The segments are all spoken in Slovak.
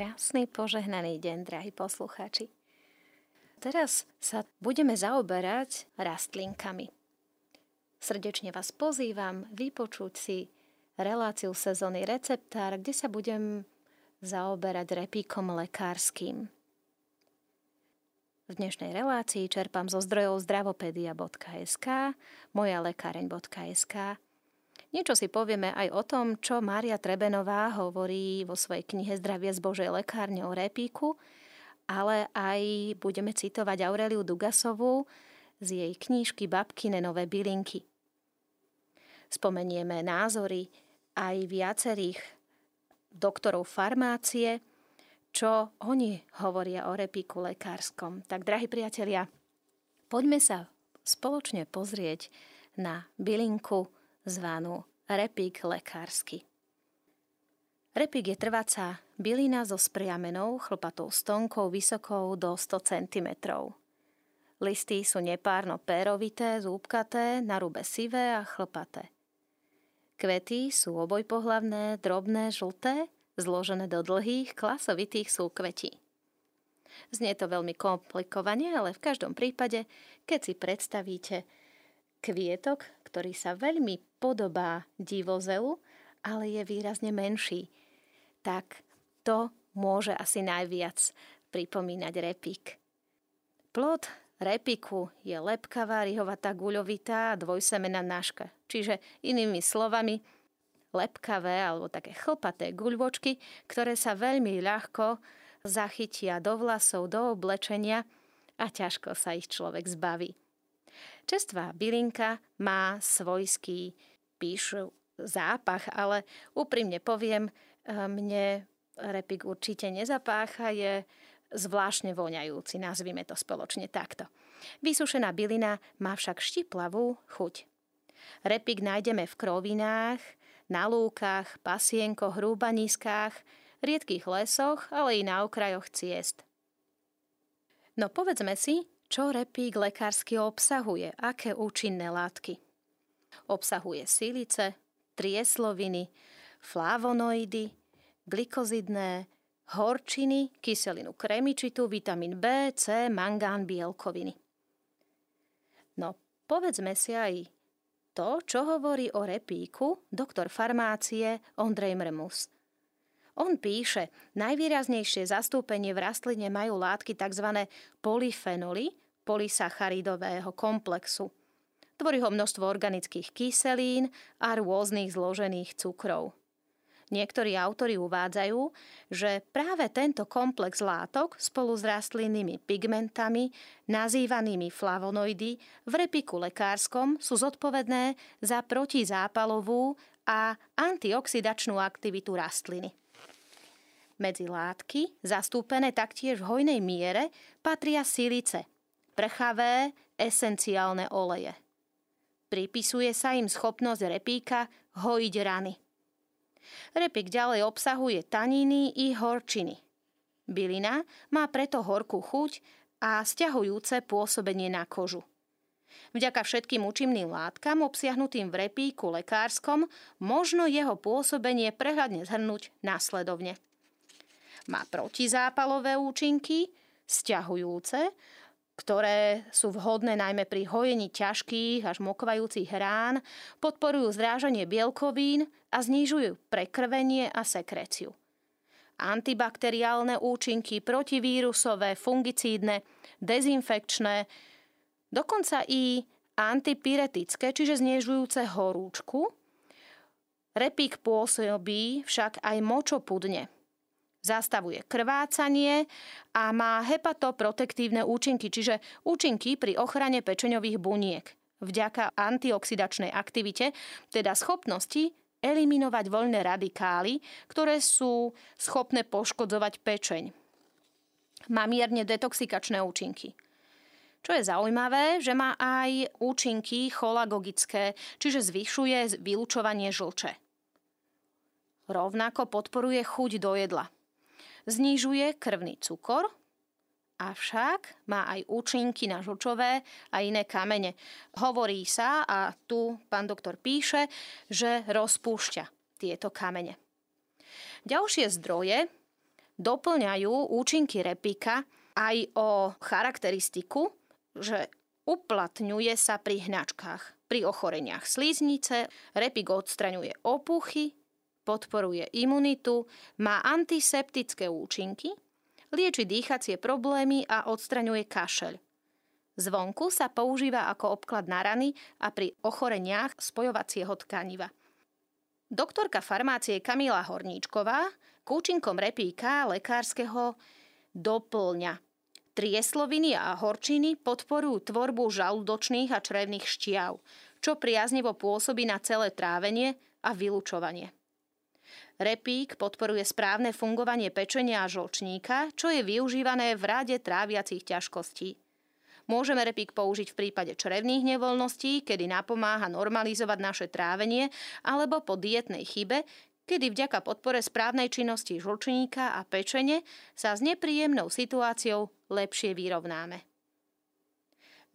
Krásny požehnaný deň, drahí poslucháči. Teraz sa budeme zaoberať rastlinkami. Srdečne vás pozývam vypočuť si reláciu sezóny receptár, kde sa budem zaoberať repíkom lekárským. V dnešnej relácii čerpám zo zdrojov zdravopedia.sk, mojalekáreň.sk Niečo si povieme aj o tom, čo Mária Trebenová hovorí vo svojej knihe Zdravie z Božej lekárne o repíku, ale aj budeme citovať Aureliu Dugasovú z jej knížky Babkine nové bylinky. Spomenieme názory aj viacerých doktorov farmácie, čo oni hovoria o repíku lekárskom. Tak, drahí priatelia, poďme sa spoločne pozrieť na bylinku zvanú repík lekársky. Repík je trváca bylina so spriamenou chlpatou stonkou vysokou do 100 cm. Listy sú nepárno pérovité, zúbkaté, na rube sivé a chlpaté. Kvety sú obojpohlavné, drobné, žlté, zložené do dlhých, klasovitých súkvetí. Znie to veľmi komplikovane, ale v každom prípade, keď si predstavíte kvietok, ktorý sa veľmi podobá divozelu, ale je výrazne menší, tak to môže asi najviac pripomínať repík. Plod repiku je lepkavá, rihovatá, guľovitá a dvojsemená náška. Čiže inými slovami, lepkavé alebo také chlpaté guľvočky, ktoré sa veľmi ľahko zachytia do vlasov, do oblečenia a ťažko sa ich človek zbaví. Čestvá bylinka má svojský, píšu, zápach, ale úprimne poviem, eh, mne repik určite nezapácha, je zvláštne voňajúci, nazvime to spoločne takto. Vysušená bylina má však štiplavú chuť. Repik nájdeme v krovinách, na lúkach, pasienkoch, hrúbaniskách, riedkých lesoch, ale i na okrajoch ciest. No povedzme si, čo repík lekársky obsahuje? Aké účinné látky? Obsahuje silice, triesloviny, flavonoidy, glikozidné, horčiny, kyselinu kremičitu, vitamín B, C, mangán, bielkoviny. No, povedzme si aj to, čo hovorí o repíku doktor farmácie Ondrej Mrmus – on píše, najvýraznejšie zastúpenie v rastline majú látky tzv. polyfenoly polysacharidového komplexu. Tvorí ho množstvo organických kyselín a rôznych zložených cukrov. Niektorí autori uvádzajú, že práve tento komplex látok spolu s rastlinnými pigmentami, nazývanými flavonoidy, v repiku lekárskom sú zodpovedné za protizápalovú a antioxidačnú aktivitu rastliny. Medzi látky, zastúpené taktiež v hojnej miere, patria silice, prchavé, esenciálne oleje. Pripisuje sa im schopnosť repíka hojiť rany. Repík ďalej obsahuje taniny i horčiny. Bylina má preto horkú chuť a stiahujúce pôsobenie na kožu. Vďaka všetkým účinným látkam obsiahnutým v repíku lekárskom možno jeho pôsobenie prehľadne zhrnúť následovne. Má protizápalové účinky, sťahujúce, ktoré sú vhodné najmä pri hojení ťažkých až mokvajúcich rán, podporujú zrážanie bielkovín a znižujú prekrvenie a sekreciu. Antibakteriálne účinky, protivírusové, fungicídne, dezinfekčné, dokonca i antipyretické, čiže znižujúce horúčku. Repík pôsobí však aj močopudne, zastavuje krvácanie a má hepatoprotektívne účinky, čiže účinky pri ochrane pečeňových buniek. Vďaka antioxidačnej aktivite, teda schopnosti eliminovať voľné radikály, ktoré sú schopné poškodzovať pečeň. Má mierne detoxikačné účinky. Čo je zaujímavé, že má aj účinky cholagogické, čiže zvyšuje vylučovanie žlče. Rovnako podporuje chuť do jedla – Znižuje krvný cukor, avšak má aj účinky na žlčové a iné kamene. Hovorí sa, a tu pán doktor píše, že rozpúšťa tieto kamene. Ďalšie zdroje doplňajú účinky repíka aj o charakteristiku, že uplatňuje sa pri hnačkách, pri ochoreniach slíznice, repík odstraňuje opuchy, podporuje imunitu, má antiseptické účinky, lieči dýchacie problémy a odstraňuje kašeľ. Zvonku sa používa ako obklad na rany a pri ochoreniach spojovacieho tkaniva. Doktorka farmácie Kamila Horníčková k účinkom repíka lekárskeho doplňa. Triesloviny a horčiny podporujú tvorbu žalúdočných a črevných šťav, čo priaznivo pôsobí na celé trávenie a vylúčovanie. Repík podporuje správne fungovanie pečenia a žlčníka, čo je využívané v rade tráviacich ťažkostí. Môžeme repík použiť v prípade črevných nevoľností, kedy napomáha normalizovať naše trávenie, alebo po dietnej chybe, kedy vďaka podpore správnej činnosti žlčníka a pečene sa s nepríjemnou situáciou lepšie vyrovnáme.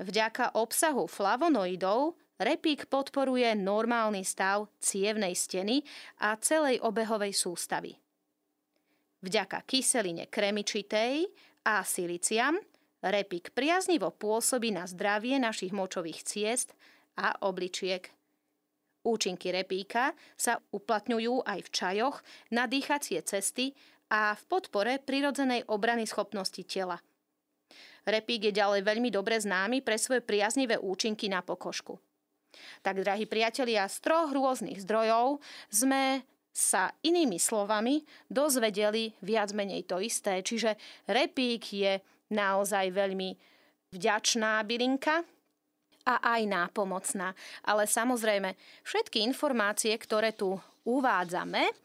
Vďaka obsahu flavonoidov repík podporuje normálny stav cievnej steny a celej obehovej sústavy. Vďaka kyseline kremičitej a siliciam Repik priaznivo pôsobí na zdravie našich močových ciest a obličiek. Účinky repíka sa uplatňujú aj v čajoch na dýchacie cesty a v podpore prirodzenej obrany schopnosti tela. Repík je ďalej veľmi dobre známy pre svoje priaznivé účinky na pokožku. Tak, drahí priatelia, z troch rôznych zdrojov sme sa inými slovami dozvedeli viac menej to isté. Čiže repík je naozaj veľmi vďačná bylinka a aj nápomocná. Ale samozrejme, všetky informácie, ktoré tu uvádzame,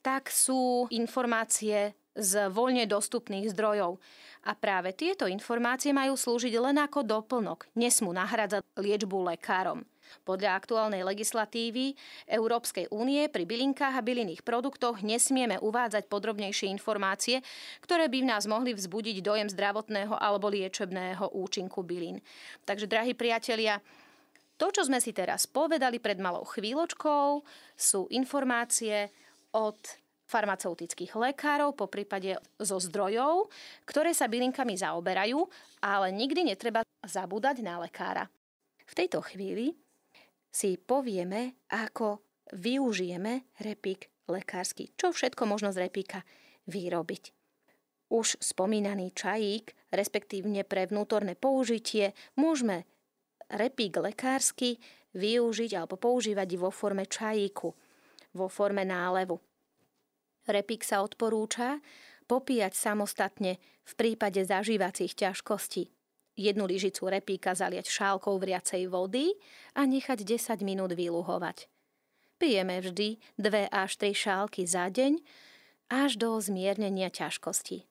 tak sú informácie z voľne dostupných zdrojov. A práve tieto informácie majú slúžiť len ako doplnok, nesmú nahradzať liečbu lekárom. Podľa aktuálnej legislatívy Európskej únie pri bylinkách a bylinných produktoch nesmieme uvádzať podrobnejšie informácie, ktoré by v nás mohli vzbudiť dojem zdravotného alebo liečebného účinku bylín. Takže, drahí priatelia, to, čo sme si teraz povedali pred malou chvíľočkou, sú informácie od farmaceutických lekárov, po prípade zo zdrojov, ktoré sa bylinkami zaoberajú, ale nikdy netreba zabúdať na lekára. V tejto chvíli si povieme, ako využijeme repík lekársky. Čo všetko možno z repíka vyrobiť. Už spomínaný čajík, respektívne pre vnútorné použitie, môžeme repík lekársky využiť alebo používať vo forme čajíku, vo forme nálevu. Repík sa odporúča popíjať samostatne v prípade zažívacích ťažkostí jednu lyžicu repíka zaliať šálkou vriacej vody a nechať 10 minút vyluhovať. Pijeme vždy 2 až 3 šálky za deň až do zmiernenia ťažkosti.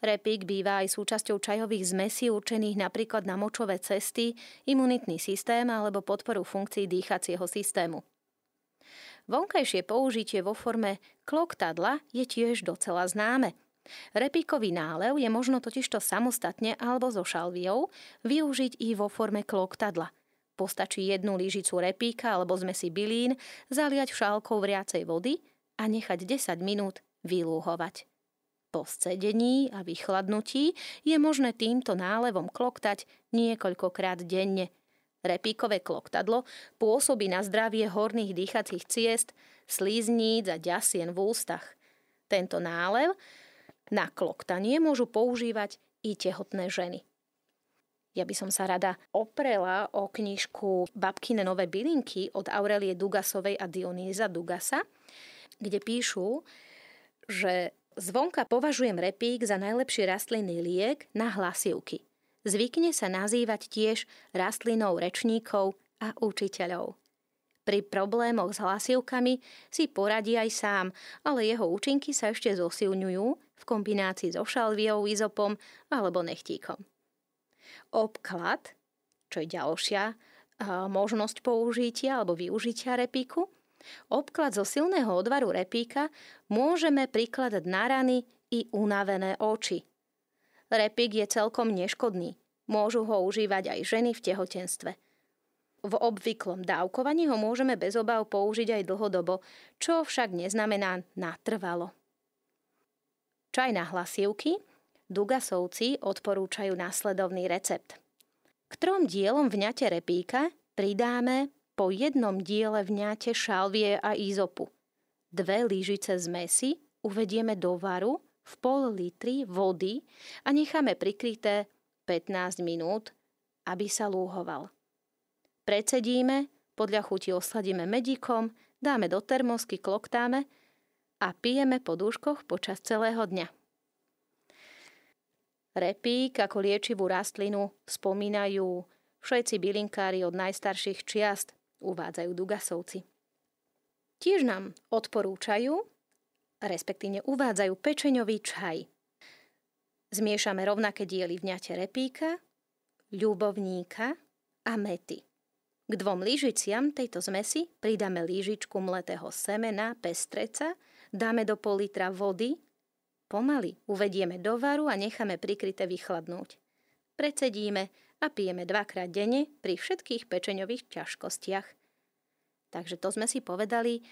Repík býva aj súčasťou čajových zmesí určených napríklad na močové cesty, imunitný systém alebo podporu funkcií dýchacieho systému. Vonkajšie použitie vo forme kloktadla je tiež docela známe – Repíkový nálev je možno totižto samostatne alebo so šalviou využiť i vo forme kloktadla. Postačí jednu lyžicu repíka alebo zmesi bylín zaliať šálkou vriacej vody a nechať 10 minút vylúhovať. Po scedení a vychladnutí je možné týmto nálevom kloktať niekoľkokrát denne. Repíkové kloktadlo pôsobí na zdravie horných dýchacích ciest, slízníc a ďasien v ústach. Tento nálev na kloktanie môžu používať i tehotné ženy. Ja by som sa rada oprela o knižku Babkine nové bylinky od Aurelie Dugasovej a Dionýza Dugasa, kde píšu, že zvonka považujem repík za najlepší rastlinný liek na hlasivky. Zvykne sa nazývať tiež rastlinou rečníkov a učiteľov. Pri problémoch s hlasivkami si poradí aj sám, ale jeho účinky sa ešte zosilňujú v kombinácii so šalviou, izopom alebo nechtíkom. Obklad, čo je ďalšia možnosť použitia alebo využitia repíku, obklad zo silného odvaru repíka môžeme prikladať na rany i unavené oči. Repík je celkom neškodný. Môžu ho užívať aj ženy v tehotenstve – v obvyklom dávkovaní ho môžeme bez obav použiť aj dlhodobo, čo však neznamená natrvalo. Čaj na hlasivky Dugasovci odporúčajú následovný recept. K trom dielom vňate repíka pridáme po jednom diele vňate šalvie a izopu. Dve lyžice zmesi uvedieme do varu v pol litri vody a necháme prikryté 15 minút, aby sa lúhoval. Precedíme, podľa chuti osladíme medíkom, dáme do termosky, kloktáme a pijeme po dúškoch počas celého dňa. Repík ako liečivú rastlinu spomínajú všetci bylinkári od najstarších čiast, uvádzajú Dugasovci. Tiež nám odporúčajú, respektíve uvádzajú pečeňový čaj. Zmiešame rovnaké diely vňate repíka, ľubovníka a mety. K dvom lyžiciam tejto zmesi pridáme lyžičku mletého semena, pestreca, dáme do pol litra vody Pomaly uvedieme do varu a necháme prikryté vychladnúť. Precedíme a pijeme dvakrát denne pri všetkých pečeňových ťažkostiach. Takže to sme si povedali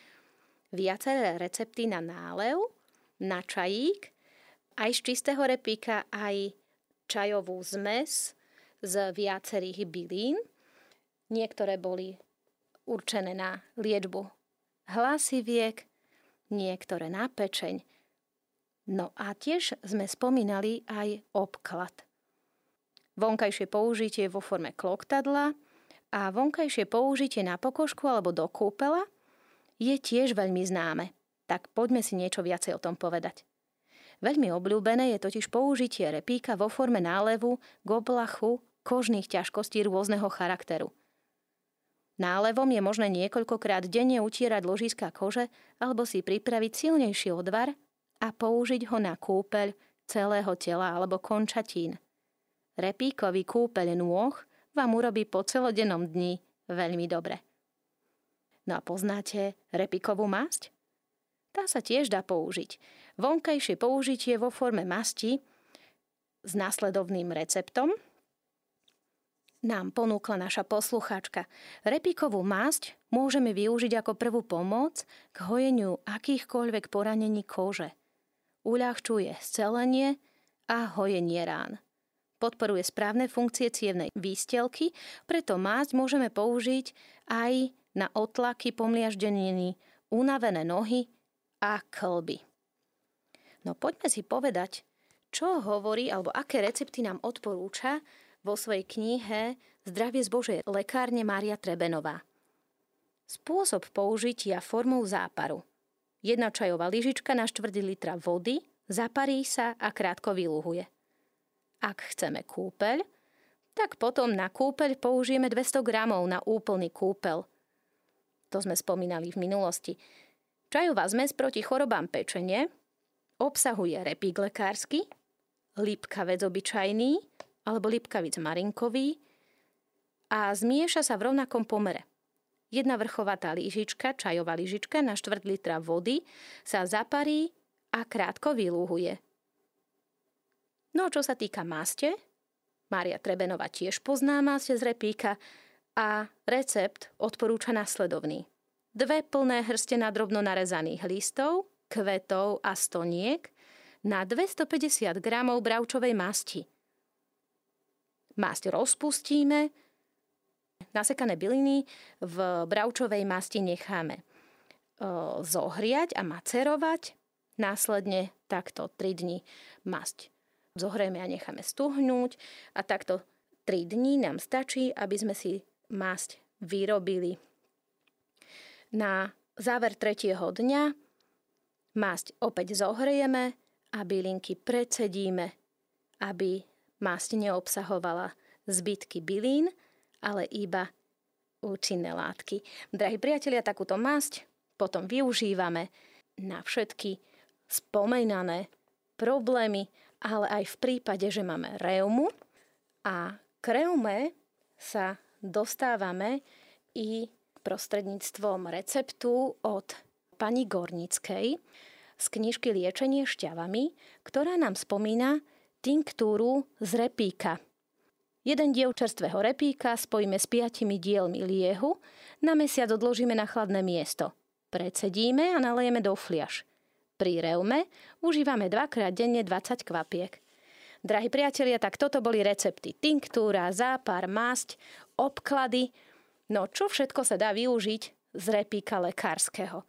viaceré recepty na nálev, na čajík, aj z čistého repíka, aj čajovú zmes z viacerých bylín. Niektoré boli určené na liečbu hlasiviek, niektoré na pečeň, No a tiež sme spomínali aj obklad. Vonkajšie použitie vo forme kloktadla a vonkajšie použitie na pokožku alebo do kúpela je tiež veľmi známe. Tak poďme si niečo viacej o tom povedať. Veľmi obľúbené je totiž použitie repíka vo forme nálevu k oblachu kožných ťažkostí rôzneho charakteru. Nálevom je možné niekoľkokrát denne utierať ložiska kože alebo si pripraviť silnejší odvar a použiť ho na kúpeľ celého tela alebo končatín. Repíkový kúpeľ nôh vám urobí po celodennom dni veľmi dobre. No a poznáte repíkovú masť? Tá sa tiež dá použiť. Vonkajšie použitie vo forme masti s následovným receptom nám ponúkla naša poslucháčka. Repíkovú masť môžeme využiť ako prvú pomoc k hojeniu akýchkoľvek poranení kože – uľahčuje scelenie a hojenie rán. Podporuje správne funkcie cievnej výstelky, preto másť môžeme použiť aj na otlaky pomliaždeniny, unavené nohy a klby. No poďme si povedať, čo hovorí alebo aké recepty nám odporúča vo svojej knihe Zdravie z Božej lekárne Mária Trebenová. Spôsob použitia formou záparu – Jedna čajová lyžička na 4 litra vody, zaparí sa a krátko vyluhuje. Ak chceme kúpeľ, tak potom na kúpeľ použijeme 200 gramov na úplný kúpeľ. To sme spomínali v minulosti. Čajová zmes proti chorobám pečenie obsahuje repík lekársky, lipkavec obyčajný alebo lipkavic marinkový a zmieša sa v rovnakom pomere – Jedna vrchovatá lyžička, čajová lyžička na 4 litra vody sa zaparí a krátko vylúhuje. No čo sa týka máste, Mária Trebenová tiež pozná máste z repíka a recept odporúča nasledovný. Dve plné hrste na drobno narezaných listov, kvetov a stoniek na 250 g bravčovej masti. Masť rozpustíme, Nasekané byliny v bravčovej masti necháme zohriať a macerovať. Následne takto 3 dní masť zohrieme a necháme stuhnúť a takto 3 dní nám stačí, aby sme si masť vyrobili. Na záver tretieho dňa masť opäť zohrieme a bylinky precedíme, aby masť neobsahovala zbytky bylín ale iba účinné látky. Drahí priatelia, takúto masť potom využívame na všetky spomínané problémy, ale aj v prípade, že máme reumu a k reume sa dostávame i prostredníctvom receptu od pani Gornickej z knižky Liečenie šťavami, ktorá nám spomína tinktúru z repíka. Jeden diel čerstvého repíka spojíme s piatimi dielmi liehu, na mesiac odložíme na chladné miesto. Precedíme a nalejeme do fliaž. Pri reume užívame dvakrát denne 20 kvapiek. Drahí priatelia, tak toto boli recepty. Tinktúra, zápar, masť, obklady. No čo všetko sa dá využiť z repíka lekárskeho?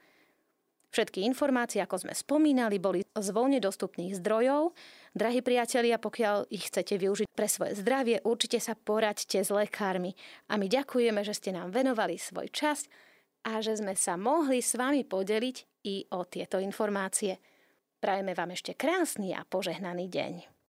Všetky informácie, ako sme spomínali, boli z voľne dostupných zdrojov. Drahí priatelia, pokiaľ ich chcete využiť pre svoje zdravie, určite sa poraďte s lekármi. A my ďakujeme, že ste nám venovali svoj čas a že sme sa mohli s vami podeliť i o tieto informácie. Prajeme vám ešte krásny a požehnaný deň.